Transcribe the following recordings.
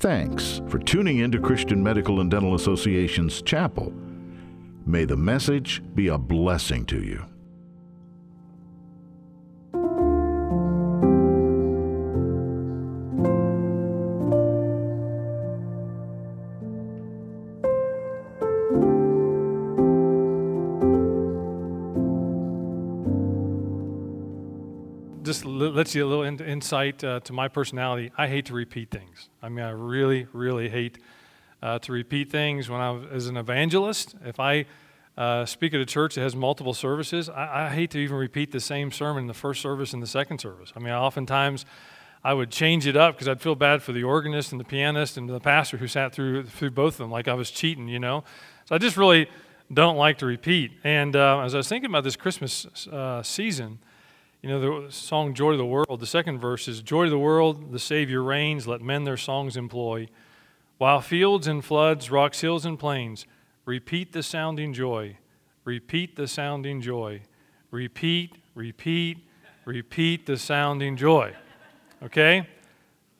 Thanks for tuning in to Christian Medical and Dental Association's chapel. May the message be a blessing to you. Insight uh, to my personality. I hate to repeat things. I mean, I really, really hate uh, to repeat things. When I was as an evangelist, if I uh, speak at a church that has multiple services, I, I hate to even repeat the same sermon in the first service and the second service. I mean, oftentimes I would change it up because I'd feel bad for the organist and the pianist and the pastor who sat through through both of them, like I was cheating, you know. So I just really don't like to repeat. And uh, as I was thinking about this Christmas uh, season. You know, the song Joy to the World, the second verse is Joy to the world, the Savior reigns, let men their songs employ. While fields and floods, rocks, hills, and plains repeat the sounding joy, repeat the sounding joy, repeat, repeat, repeat the sounding joy. Okay?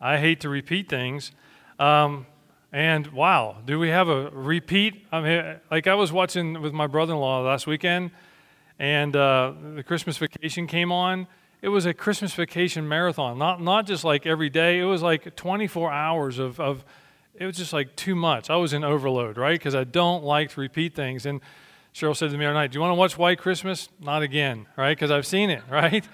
I hate to repeat things. Um, and wow, do we have a repeat? I mean, like I was watching with my brother in law last weekend and uh, the Christmas vacation came on. It was a Christmas vacation marathon, not, not just like every day. It was like 24 hours of, of it was just like too much. I was in overload, right? Because I don't like to repeat things. And Cheryl said to me the other night, Do you want to watch White Christmas? Not again, right? Because I've seen it, right?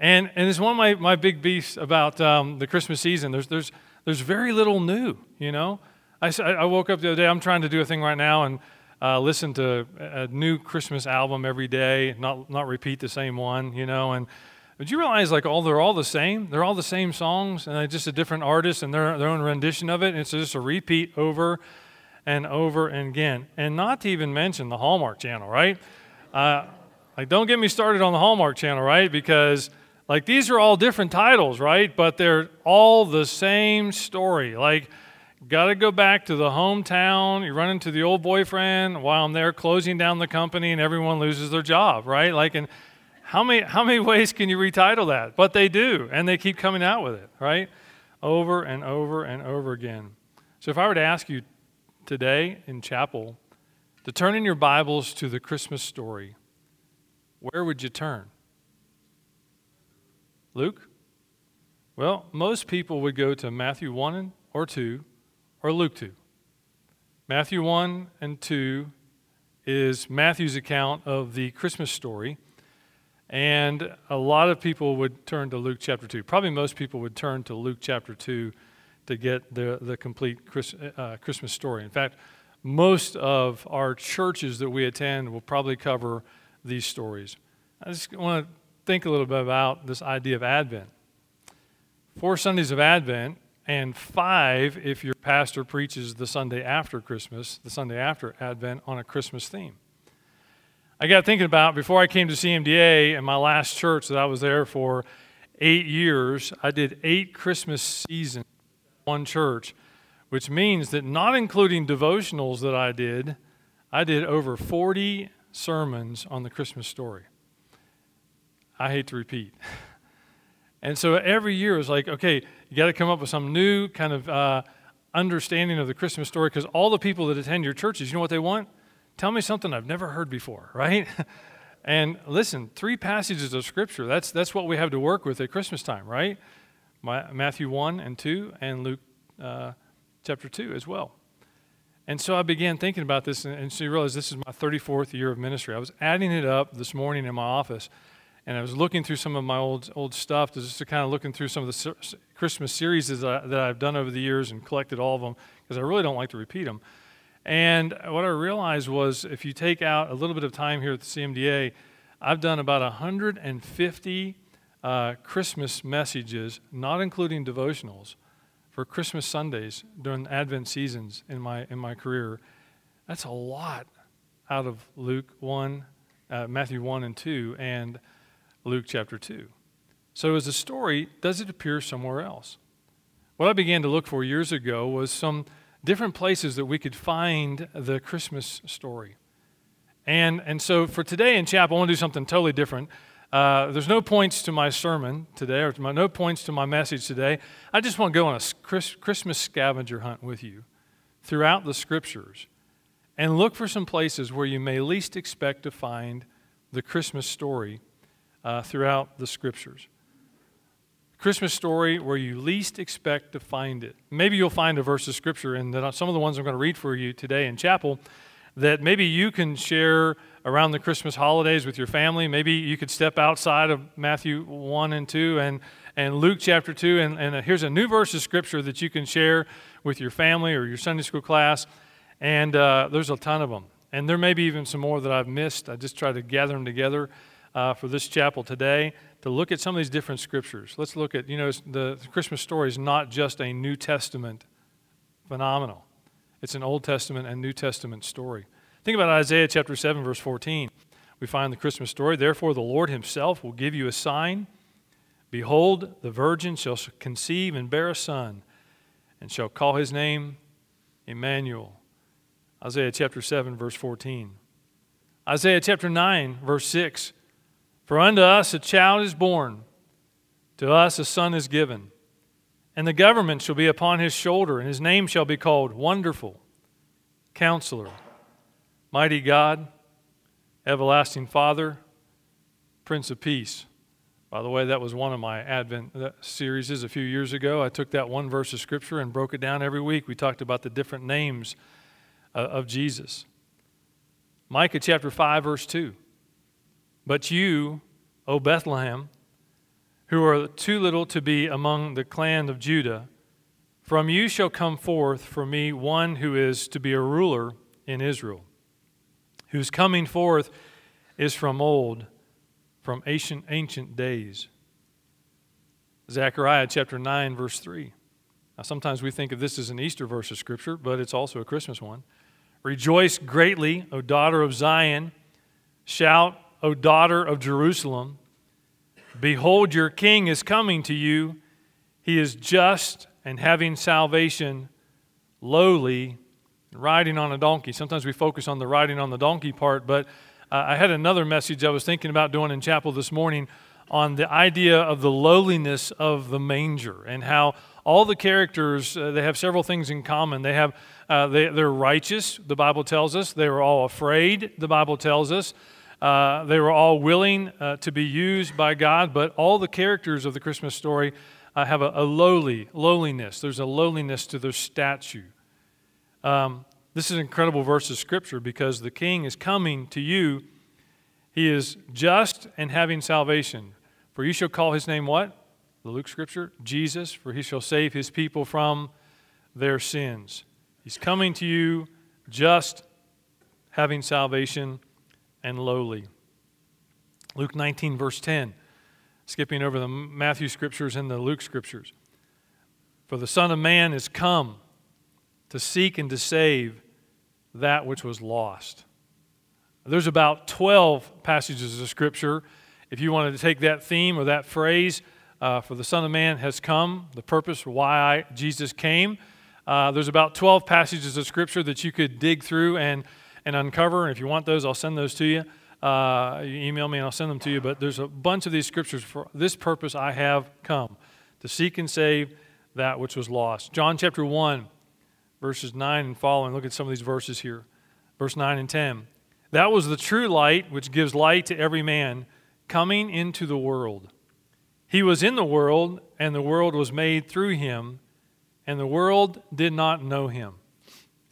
And, and it's one of my, my big beefs about um, the Christmas season. There's, there's, there's very little new, you know? I, I woke up the other day, I'm trying to do a thing right now, and uh, listen to a new Christmas album every day, not not repeat the same one, you know. And but you realize like all they're all the same. They're all the same songs, and they're just a different artist and their their own rendition of it. And it's just a repeat over and over and again. And not to even mention the Hallmark Channel, right? Uh, like don't get me started on the Hallmark Channel, right? Because like these are all different titles, right? But they're all the same story. Like Got to go back to the hometown. You run into the old boyfriend while I'm there closing down the company and everyone loses their job, right? Like, and how many, how many ways can you retitle that? But they do, and they keep coming out with it, right? Over and over and over again. So if I were to ask you today in chapel to turn in your Bibles to the Christmas story, where would you turn? Luke? Well, most people would go to Matthew 1 or 2 or Luke 2. Matthew 1 and 2 is Matthew's account of the Christmas story. And a lot of people would turn to Luke chapter 2. Probably most people would turn to Luke chapter 2 to get the, the complete Chris, uh, Christmas story. In fact, most of our churches that we attend will probably cover these stories. I just want to think a little bit about this idea of Advent. Four Sundays of Advent and five if your pastor preaches the Sunday after Christmas, the Sunday after Advent, on a Christmas theme. I got thinking about before I came to CMDA and my last church that I was there for eight years, I did eight Christmas seasons one church, which means that not including devotionals that I did, I did over 40 sermons on the Christmas story. I hate to repeat. And so every year was like, okay, you got to come up with some new kind of uh, understanding of the Christmas story because all the people that attend your churches, you know what they want? Tell me something I've never heard before, right? and listen, three passages of Scripture, that's, that's what we have to work with at Christmas time, right? My, Matthew 1 and 2, and Luke uh, chapter 2 as well. And so I began thinking about this, and, and so you realize this is my 34th year of ministry. I was adding it up this morning in my office and I was looking through some of my old old stuff, just kind of looking through some of the Christmas series that, I, that I've done over the years and collected all of them because I really don't like to repeat them. And what I realized was if you take out a little bit of time here at the CMDA, I've done about 150 uh, Christmas messages, not including devotionals, for Christmas Sundays during Advent seasons in my in my career. That's a lot out of Luke 1, uh, Matthew 1 and 2, and Luke chapter 2. So, as a story, does it appear somewhere else? What I began to look for years ago was some different places that we could find the Christmas story. And, and so, for today in chapel, I want to do something totally different. Uh, there's no points to my sermon today, or my, no points to my message today. I just want to go on a Chris, Christmas scavenger hunt with you throughout the scriptures and look for some places where you may least expect to find the Christmas story uh, throughout the scriptures. Christmas story where you least expect to find it. Maybe you'll find a verse of scripture, and some of the ones I'm going to read for you today in chapel that maybe you can share around the Christmas holidays with your family. Maybe you could step outside of Matthew 1 and 2 and, and Luke chapter 2, and, and here's a new verse of scripture that you can share with your family or your Sunday school class. And uh, there's a ton of them. And there may be even some more that I've missed. I just try to gather them together uh, for this chapel today to look at some of these different scriptures. Let's look at, you know, the, Christmas story is not just a New Testament phenomenal, it's an Old Testament and New Testament story. Think about Isaiah chapter 7, verse 14. We find the Christmas story. Therefore, the Lord himself will give you a sign. Behold, the virgin shall conceive and bear a son, and shall call his name Emmanuel. Isaiah chapter 7, verse 14. Isaiah chapter 9, verse 6. For unto us a child is born, to us a son is given, and the government shall be upon his shoulder, and his name shall be called Wonderful, Counselor, Mighty God, Everlasting Father, Prince of Peace. By the way, that was one of my Advent uh, series a few years ago. I took that one verse of Scripture and broke it down every week. We talked about the different names uh, of Jesus. Micah chapter 5, verse 2. But you, O Bethlehem, who are too little to be among the clan of Judah, from you shall come forth for me one who is to be a ruler in Israel, whose coming forth is from old, from ancient, ancient days. Zechariah chapter 9, verse 3. Now, sometimes we think of this as an Easter verse of Scripture, but it's also a Christmas one. Rejoice greatly, O daughter of Zion. Shout, O daughter of Jerusalem. Behold, your king is coming to you. He is just and having salvation, lowly, riding on a donkey. Sometimes we focus on the riding on the donkey part, but uh, I had another message I was thinking about doing in chapel this morning on the idea of the lowliness of the manger and how all the characters uh, they have several things in common they have uh, they, they're righteous the bible tells us they were all afraid the bible tells us uh, they were all willing uh, to be used by god but all the characters of the christmas story uh, have a, a, lowly lowliness. There's a lowliness to their statue. Um, this is an incredible verse of scripture because the king is coming to you. He is just and having salvation. For you shall call his name what? The Luke scripture, Jesus, for he shall save his people from their sins. He's coming to you just, having salvation, and lowly. Luke 19, verse 10, skipping over the Matthew scriptures and the Luke scriptures. For the Son of Man is come to seek and to save that which was lost. There's about 12 passages of scripture. If you wanted to take that theme or that phrase, uh, for the Son of Man has come, the purpose why Jesus came. Uh, there's about 12 passages of Scripture that you could dig through and, and uncover. And if you want those, I'll send those to you. Uh, you email me and I'll send them to you. But there's a bunch of these Scriptures for this purpose I have come to seek and save that which was lost. John chapter 1, verses 9 and following. Look at some of these verses here. Verse 9 and 10. That was the true light which gives light to every man coming into the world. He was in the world, and the world was made through him, and the world did not know him.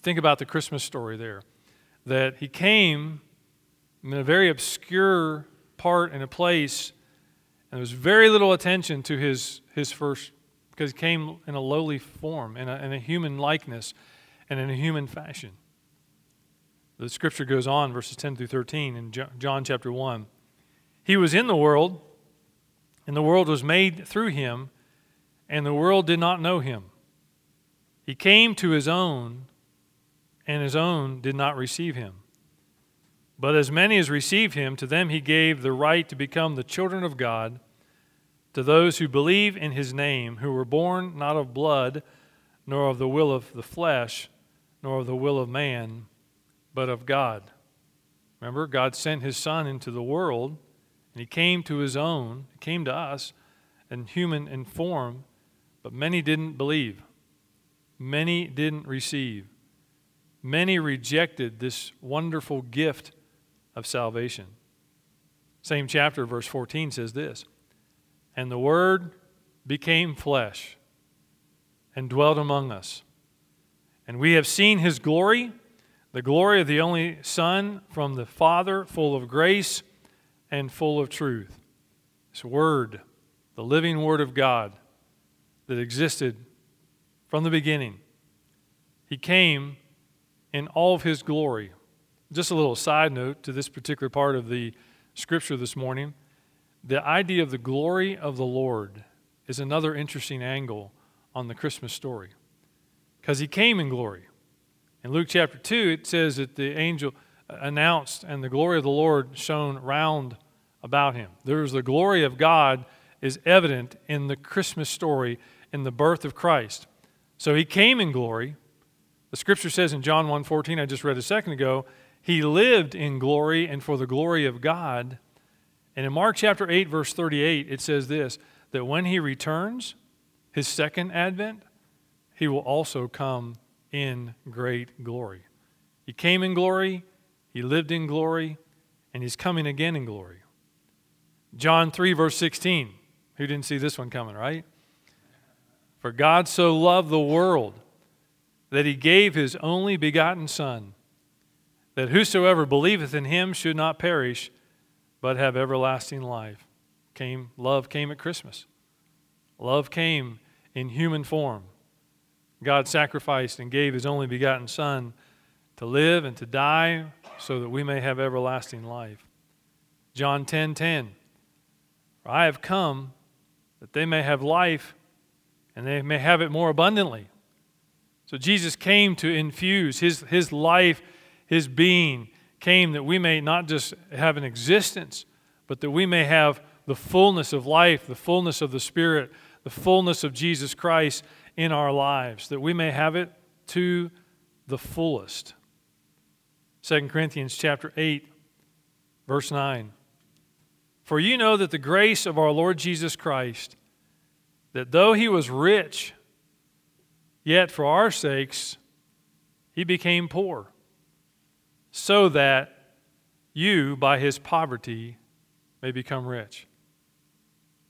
Think about the Christmas story there. That he came in a very obscure part and a place, and there was very little attention to his, his first, because he came in a lowly form, in a, in a human likeness, and in a human fashion. The scripture goes on, verses 10 through 13 in John chapter 1. He was in the world and the world was made through him, and the world did not know him. He came to his own, and his own did not receive him. But as many as received him, to them he gave the right to become the children of God, to those who believe in his name, who were born not of blood, nor of the will of the flesh, nor of the will of man, but of God. Remember, God sent his Son into the world And he came to his own, he came to us in human in form, but many didn't believe. Many didn't receive. Many rejected this wonderful gift of salvation. Same chapter, verse 14 says this And the Word became flesh and dwelt among us. And we have seen his glory, the glory of the only Son from the Father, full of grace and full of truth. This Word, the living Word of God that existed from the beginning. He came in all of his glory. Just a little side note to this particular part of the scripture this morning. The idea of the glory of the Lord is another interesting angle on the Christmas story because he came in glory. In Luke chapter 2, it says that the angel announced, and the glory of the Lord shone round about him. There's the glory of God is evident in the Christmas story in the birth of Christ. So he came in glory. The scripture says in John 1:14 I just read a second ago, he lived in glory and for the glory of God. And in Mark chapter 8 verse 38 it says this that when he returns, his second advent, he will also come in great glory. He came in glory, he lived in glory, and he's coming again in glory. John 3 verse 16. Who didn't see this one coming, right? For God so loved the world that he gave his only begotten Son, that whosoever believeth in him should not perish, but have everlasting life. Came, love came at Christmas. Love came in human form. God sacrificed and gave his only begotten Son to live and to die so that we may have everlasting life. John 10 10. I have come that they may have life and they may have it more abundantly. So Jesus came to infuse his, his life, his being, came that we may not just have an existence, but that we may have the fullness of life, the fullness of the Spirit, the fullness of Jesus Christ in our lives, that we may have it to the fullest. 2 Corinthians chapter 8, verse 9. For you know that the grace of our Lord Jesus Christ that though he was rich, yet for our sakes he became poor, so that you, by his poverty, may become rich.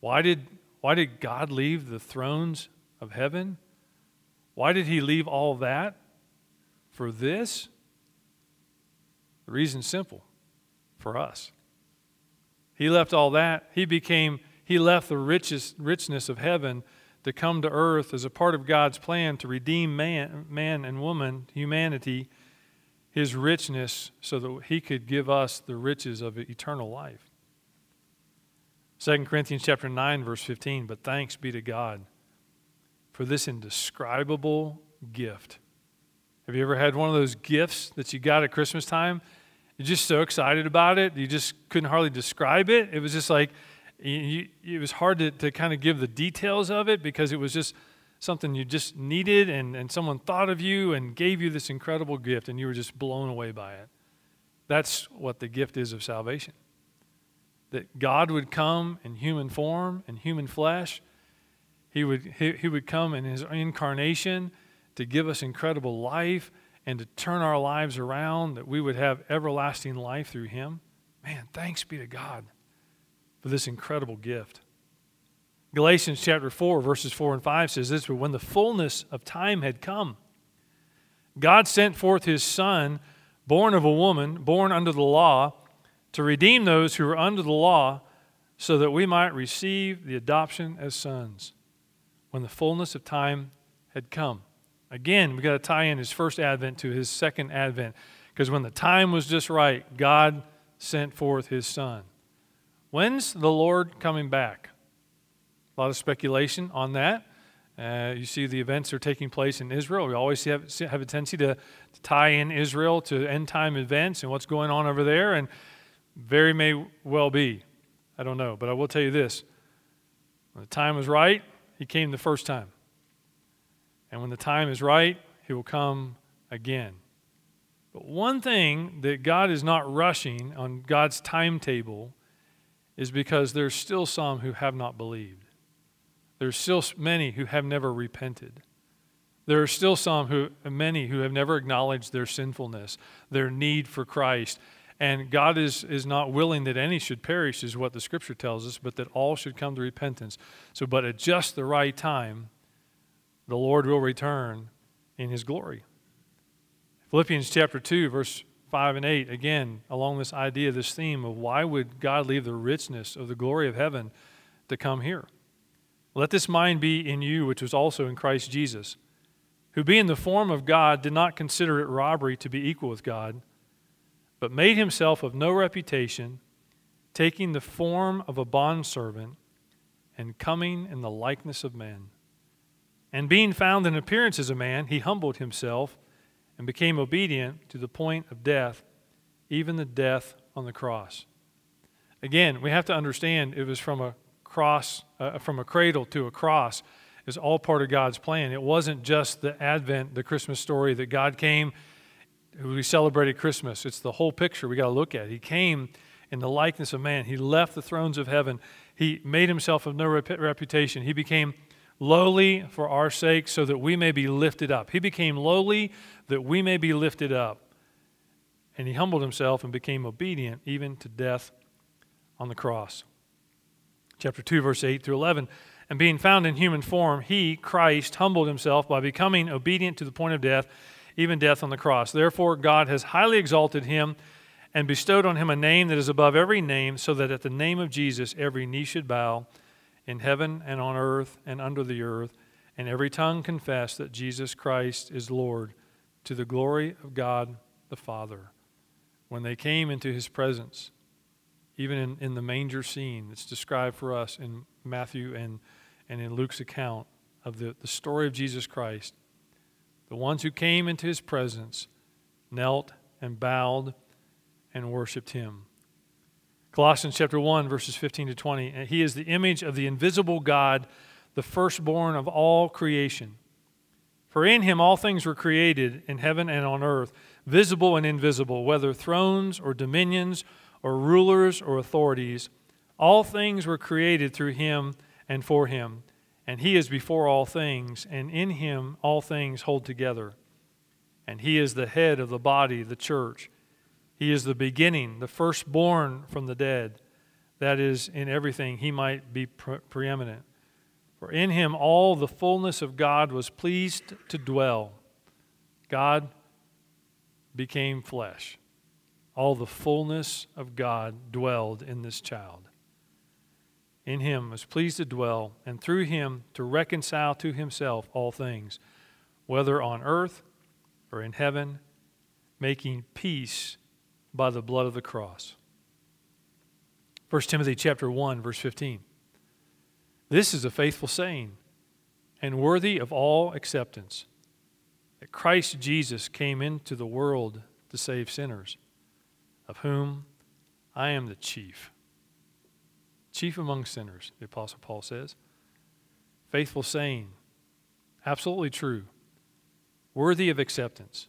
Why did, why did God leave the thrones of heaven? Why did he leave all that for this? The reason's simple for us. He left all that. He became he left the richest, richness of heaven to come to earth as a part of God's plan to redeem man, man and woman, humanity, his richness, so that he could give us the riches of eternal life. 2 Corinthians chapter 9, verse 15, but thanks be to God for this indescribable gift. Have you ever had one of those gifts that you got at Christmas time? You're just so excited about it, you just couldn't hardly describe it. It was just like, you, it was hard to, to kind of give the details of it because it was just something you just needed and, and someone thought of you and gave you this incredible gift and you were just blown away by it. That's what the gift is of salvation. That God would come in human form, in human flesh. He would, he, he would come in his incarnation to give us incredible life and to turn our lives around, that we would have everlasting life through him. Man, thanks be to God this incredible gift. Galatians chapter 4, verses 4 and 5 says this But when the fullness of time had come, God sent forth his Son, born of a woman, born under the law, to redeem those who were under the law, so that we might receive the adoption as sons. When the fullness of time had come. Again, we got to tie in his first advent to his second advent, because when the time was just right, God sent forth his Son. When's the Lord coming back? A lot of speculation on that. Uh, you see, the events are taking place in Israel. We always have, have a tendency to, to tie in Israel to end time events and what's going on over there, and very may well be. I don't know, but I will tell you this. When the time was right, he came the first time. And when the time is right, he will come again. But one thing that God is not rushing on God's timetable is because there's still some who have not believed. There's still many who have never repented. There are still some who, many who have never acknowledged their sinfulness, their need for Christ. And God is, is not willing that any should perish, is what the scripture tells us, but that all should come to repentance. So, but at just the right time, the Lord will return in his glory. Philippians chapter 2, verse 5 and 8, again, along this idea, this theme of why would God leave the richness of the glory of heaven to come here? Let this mind be in you, which was also in Christ Jesus who, being the form of God, did not consider it robbery to be equal with God, but made himself of no reputation, taking the form of a bondservant and coming in the likeness of men. And being found in appearance as a man, he humbled himself and became obedient to the point of death, even the death on the cross. Again, we have to understand it was from a cross, uh, from a cradle to a cross is all part of God's plan. It wasn't just the Advent, the Christmas story that God came, we celebrated Christmas. It's the whole picture we got to look at. He came in the likeness of man, He left the thrones of heaven, He made Himself of no rep- reputation. He became lowly for our sake so that we may be lifted up. He became lowly that we may be lifted up. And He humbled Himself and became obedient even to death on the cross. Chapter 2, verse 8 through 11. And being found in human form, he, Christ, humbled himself by becoming obedient to the point of death, even death on the cross. Therefore, God has highly exalted him and bestowed on him a name that is above every name, so that at the name of Jesus every knee should bow in heaven and on earth and under the earth, and every tongue confess that Jesus Christ is Lord, to the glory of God the Father. When they came into his presence, even in, in the manger scene that's described for us in Matthew and, and in Luke's account of the, the story of Jesus Christ, the ones who came into his presence knelt and bowed and worshiped him. Colossians chapter 1, verses 15 to 20. And he is the image of the invisible God, the firstborn of all creation. For in him all things were created in heaven and on earth, visible and invisible, whether thrones or dominions or rulers or authorities. All things were created through him and for him, and he is before all things, and in him all things hold together. And he is the head of the body, the church. He is the beginning, the firstborn from the dead, that is, in everything he might be pre- preeminent. For in him all the fullness of God was pleased to dwell. God became flesh all the fullness of God dwelled in this child. In him was pleased to dwell, and through him to reconcile to himself all things, whether on earth or in heaven, making peace by the blood of the cross. 1 Timothy chapter 1 verse 15. This is a faithful saying and worthy of all acceptance that Christ Jesus came into the world to save sinners of whom I am the chief. Chief among sinners, the Apostle Paul says. Faithful saying, absolutely true, worthy of acceptance.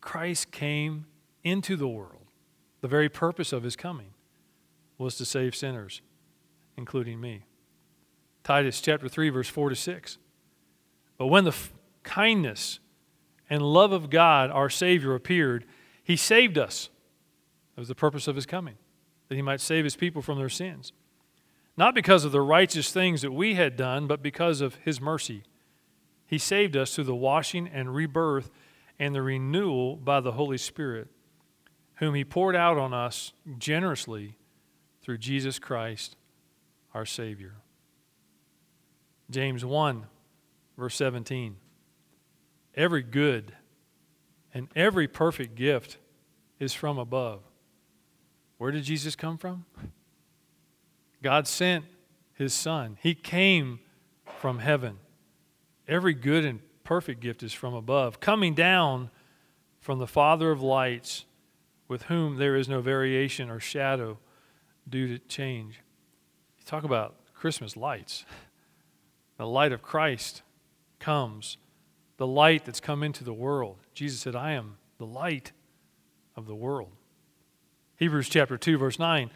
Christ came into the world. The very purpose of his coming was to save sinners, including me. Titus chapter 3, verse 4 to 6. But when the f- kindness and love of God, our Savior, appeared, he saved us that was the purpose of his coming, that he might save his people from their sins. Not because of the righteous things that we had done, but because of his mercy. He saved us through the washing and rebirth and the renewal by the Holy Spirit, whom he poured out on us generously through Jesus Christ, our Savior. James 1, verse 17. Every good and every perfect gift is from above where did Jesus come from? God sent his son. He came from heaven. Every good and perfect gift is from above, coming down from the Father of lights, with whom there is no variation or shadow due to change. You talk about Christmas lights. The light of Christ comes, the light that's come into the world. Jesus said, I am the light of the world. Hebrews chapter 2, verse 9.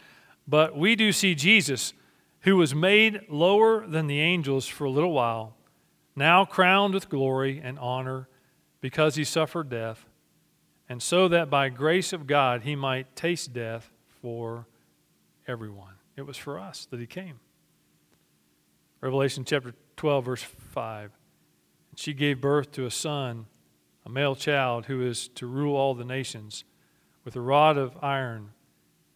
But we do see Jesus, who was made lower than the angels for a little while, now crowned with glory and honor because he suffered death, and so that by grace of God he might taste death for everyone. It was for us that he came. Revelation chapter 12, verse 5. She gave birth to a son, a male child, who is to rule all the nations with a rod of iron,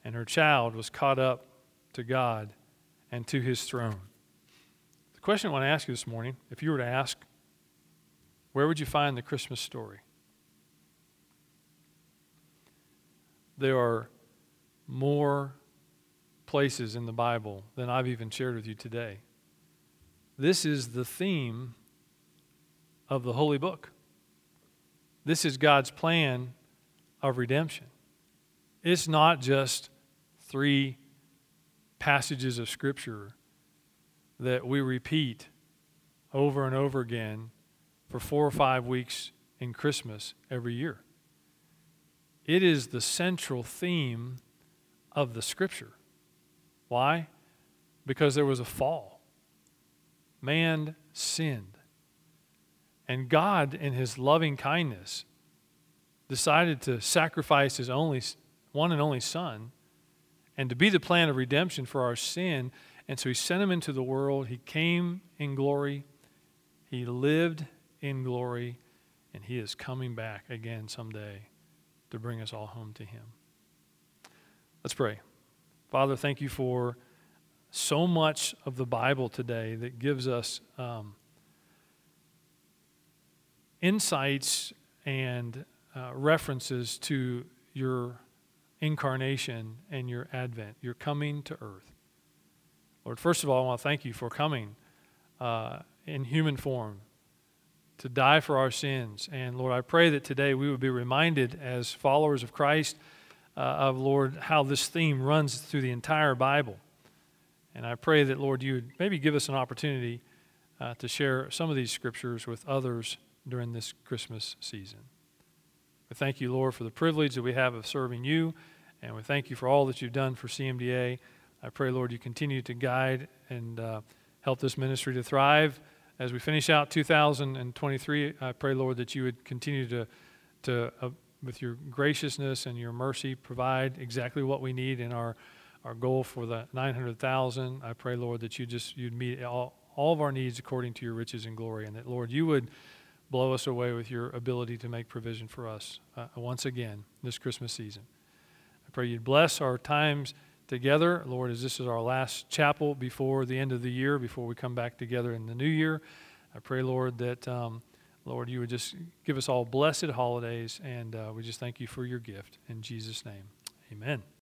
and her child was caught up to God and to his throne. The question I want to ask you this morning if you were to ask, where would you find the Christmas story? There are more places in the Bible than I've even shared with you today. This is the theme of the Holy Book. This is God's plan of redemption. It's not just three passages of Scripture that we repeat over and over again for four or five weeks in Christmas every year. It is the central theme of the Scripture. Why? Because there was a fall. Man sinned. And God, in His loving kindness, decided to sacrifice His only one and only Son, and to be the plan of redemption for our sin. And so he sent him into the world. He came in glory, he lived in glory, and he is coming back again someday to bring us all home to him. Let's pray. Father, thank you for so much of the Bible today that gives us um, insights and uh, references to your incarnation and your advent, your coming to earth. Lord, first of all, I want to thank you for coming uh, in human form to die for our sins. And Lord, I pray that today we would be reminded as followers of Christ uh, of, Lord, how this theme runs through the entire Bible. And I pray that, Lord, you would maybe give us an opportunity uh, to share some of these scriptures with others during this Christmas season. We thank you, Lord, for the privilege that we have of serving you. And we thank you for all that you've done for CMDA. I pray, Lord, you continue to guide and uh, help this ministry to thrive. As we finish out 2023, I pray, Lord, that you would continue to, to uh, with your graciousness and your mercy, provide exactly what we need in our, our goal for the 900,000. I pray, Lord, that you just you'd meet all, all of our needs according to your riches and glory, and that, Lord, you would blow us away with your ability to make provision for us uh, once again this Christmas season I pray you'd bless our times together. Lord, as this is our last chapel before the end of the year, before we come back together in the new year, I pray, Lord, that, um, Lord, you would just give us all blessed holidays, and uh, we just thank you for your gift. In Jesus' name, amen.